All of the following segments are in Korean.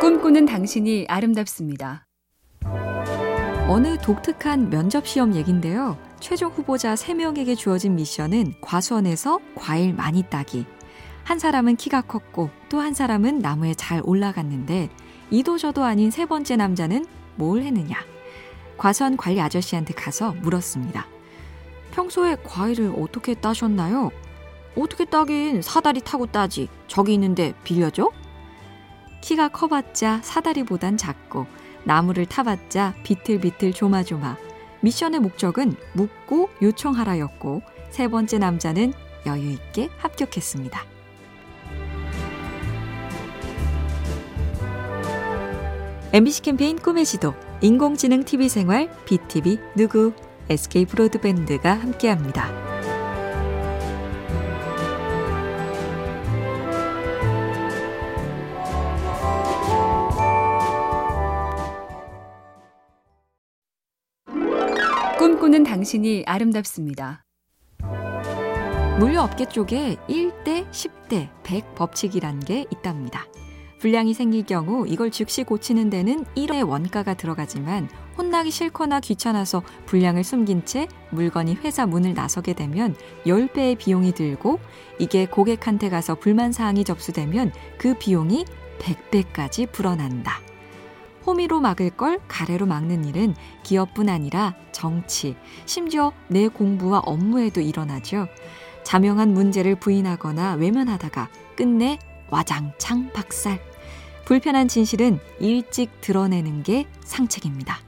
꿈꾸는 당신이 아름답습니다. 어느 독특한 면접 시험 얘긴데요. 최종 후보자 3명에게 주어진 미션은 과수원에서 과일 많이 따기. 한 사람은 키가 컸고 또 한 사람은 나무에 잘 올라갔는데 이도저도 아닌 세 번째 남자는 뭘 했느냐. 과수원 관리 아저씨한테 가서 물었습니다. 평소에 과일을 어떻게 따셨나요? 어떻게 따긴 사다리 타고 따지. 저기 있는데 빌려줘? 키가 커봤자 사다리보단 작고 나무를 타봤자 비틀비틀 조마조마. 미션의 목적은 묻고 요청하라였고 세 번째 남자는 여유 있게 합격했습니다. MBC 캠페인 꿈의 지도 인공지능 TV 생활 BTV 누구 SK 브로드밴드가 함께합니다. 꿈꾸는 당신이 아름답습니다. 물류업계 쪽에 1대 10대 100 법칙이란 게 있답니다. 불량이 생길 경우 이걸 즉시 고치는 데는 1회 원가가 들어가지만 혼나기 싫거나 귀찮아서 불량을 숨긴 채 물건이 회사 문을 나서게 되면 10배의 비용이 들고 이게 고객한테 가서 불만 사항이 접수되면 그 비용이 100배까지 불어난다. 호미로 막을 걸 가래로 막는 일은 기업뿐 아니라 정치, 심지어 내 공부와 업무에도 일어나죠. 자명한 문제를 부인하거나 외면하다가 끝내 와장창 박살. 불편한 진실은 일찍 드러내는 게 상책입니다.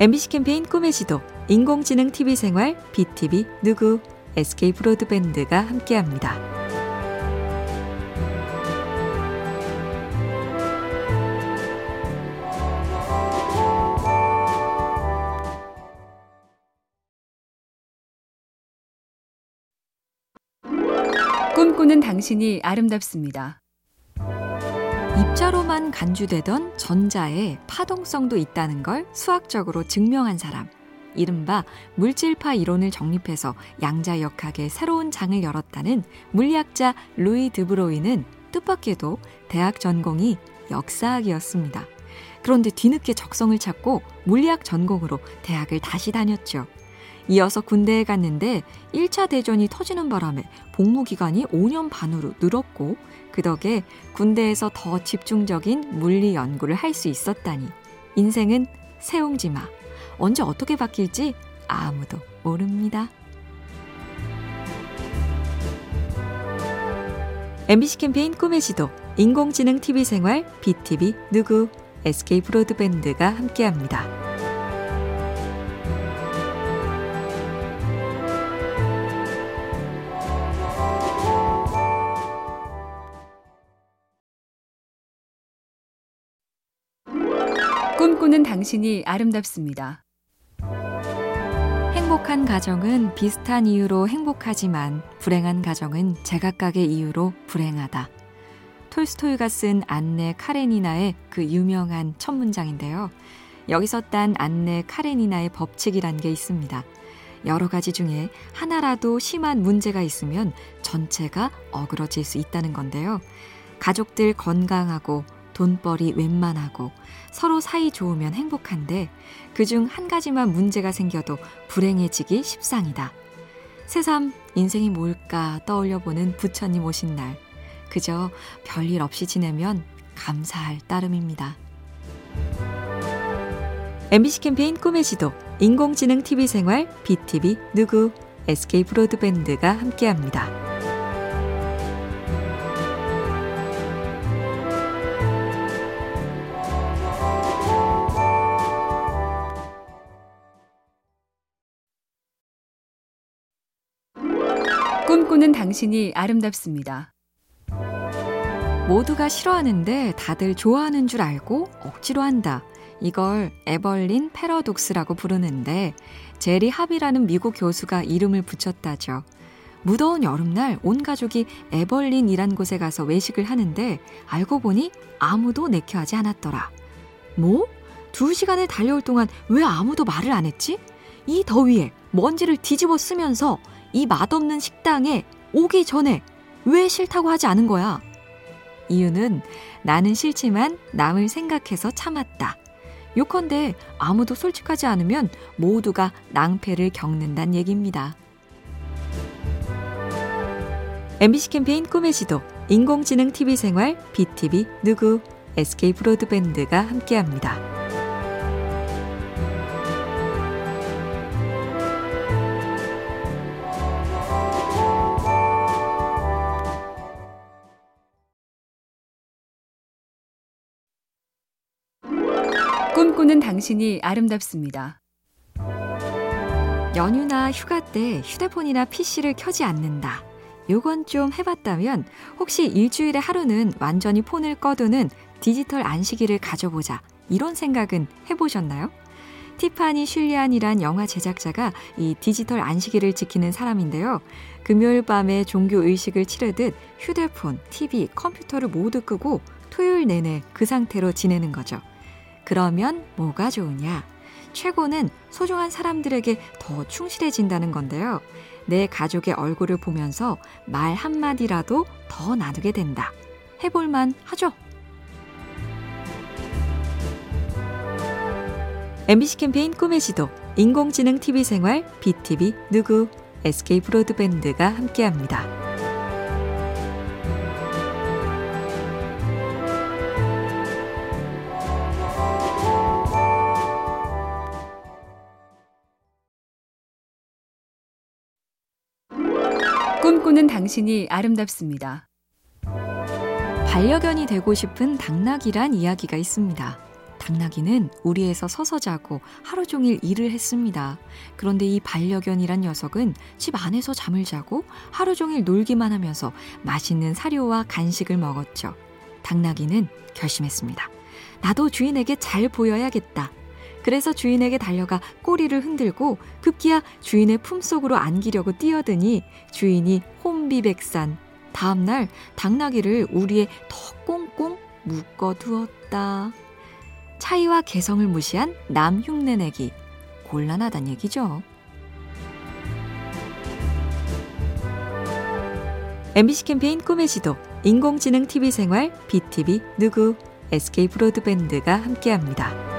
MBC 캠페인 꿈의 지도, 인공지능 TV 생활, BTV 누구, SK 브로드밴드가 함께합니다. 꿈꾸는 당신이 아름답습니다. 입자로만 간주되던 전자에 파동성도 있다는 걸 수학적으로 증명한 사람. 이른바 물질파 이론을 정립해서 양자역학의 새로운 장을 열었다는 물리학자 루이 드브로이는 뜻밖에도 대학 전공이 역사학이었습니다. 그런데 뒤늦게 적성을 찾고 물리학 전공으로 대학을 다시 다녔죠. 이어서 군대에 갔는데 1차 대전이 터지는 바람에 복무 기간이 5년 반으로 늘었고 그 덕에 군대에서 더 집중적인 물리 연구를 할 수 있었다니 인생은 세옹지마 언제 어떻게 바뀔지 아무도 모릅니다. MBC 캠페인 꿈의 지도 인공지능 TV 생활 BTV 누구 SK 브로드밴드가 함께합니다. 꿈꾸는 당신이 아름답습니다. 행복한 가정은 비슷한 이유로 행복하지만 불행한 가정은 제각각의 이유로 불행하다. 톨스토이가 쓴 안네 카레니나의 그 유명한 첫 문장인데요. 여기서 딴 안네 카레니나의 법칙이란 게 있습니다. 여러 가지 중에 하나라도 심한 문제가 있으면 전체가 어그러질 수 있다는 건데요. 가족들 건강하고 돈벌이 웬만하고 서로 사이 좋으면 행복한데 그중 한 가지만 문제가 생겨도 불행해지기 십상이다. 새삼 인생이 뭘까 떠올려 보는 부처님 오신 날. 그저 별일 없이 지내면 감사할 따름입니다. MBC 캠페인 꿈의 지도, 인공지능 TV 생활, BTV 누구, SK 브로드밴드가 함께합니다. 꿈꾸는 당신이 아름답습니다. 모두가 싫어하는데 다들 좋아하는 줄 알고 억지로 한다. 이걸 에벌린 패러독스라고 부르는데 제리 합이라는 미국 교수가 이름을 붙였다죠. 무더운 여름날 온 가족이 에벌린이란 곳에 가서 외식을 하는데 알고 보니 아무도 내켜하지 않았더라. 뭐? 두 시간을 달려올 동안 왜 아무도 말을 안 했지? 이 더위에 먼지를 뒤집어 쓰면서 이 맛없는 식당에 오기 전에 왜 싫다고 하지 않은 거야? 이유는 나는 싫지만 남을 생각해서 참았다. 요컨대 아무도 솔직하지 않으면 모두가 낭패를 겪는단 얘기입니다. MBC 캠페인 꿈의 지도, 인공지능 TV 생활, BTV 누구, SK 브로드밴드가 함께합니다. 꿈꾸는 당신이 아름답습니다. 연휴나 휴가 때 휴대폰이나 PC를 켜지 않는다. 요건 좀 해봤다면 혹시 일주일에 하루는 완전히 폰을 꺼두는 디지털 안식일을 가져보자. 이런 생각은 해보셨나요? 티파니 슐리안이란 영화 제작자가 이 디지털 안식일을 지키는 사람인데요. 금요일 밤에 종교 의식을 치르듯 휴대폰, TV, 컴퓨터를 모두 끄고 토요일 내내 그 상태로 지내는 거죠. 그러면 뭐가 좋으냐? 최고는 소중한 사람들에게 더 충실해진다는 건데요. 내 가족의 얼굴을 보면서 말 한마디라도 더 나누게 된다. 해볼만 하죠? MBC 캠페인 꿈의 지도, 인공지능 TV 생활, BTV 누구, SK 브로드밴드가 함께합니다. 꿈꾸는 당신이 아름답습니다. 반려견이 되고 싶은 당나귀란 이야기가 있습니다. 당나귀는 우리에서 서서 자고 하루 종일 일을 했습니다. 그런데 이 반려견이란 녀석은 집 안에서 잠을 자고 하루 종일 놀기만 하면서 맛있는 사료와 간식을 먹었죠. 당나귀는 결심했습니다. 나도 주인에게 잘 보여야겠다. 그래서 주인에게 달려가 꼬리를 흔들고 급기야 주인의 품속으로 안기려고 뛰어드니 주인이 혼비백산. 다음날 당나귀를 우리에 더 꽁꽁 묶어두었다. 차이와 개성을 무시한 남 흉내내기. 곤란하단 얘기죠. MBC 캠페인 꿈의 지도, 인공지능 TV 생활, BTV 누구, SK 브로드밴드가 함께합니다.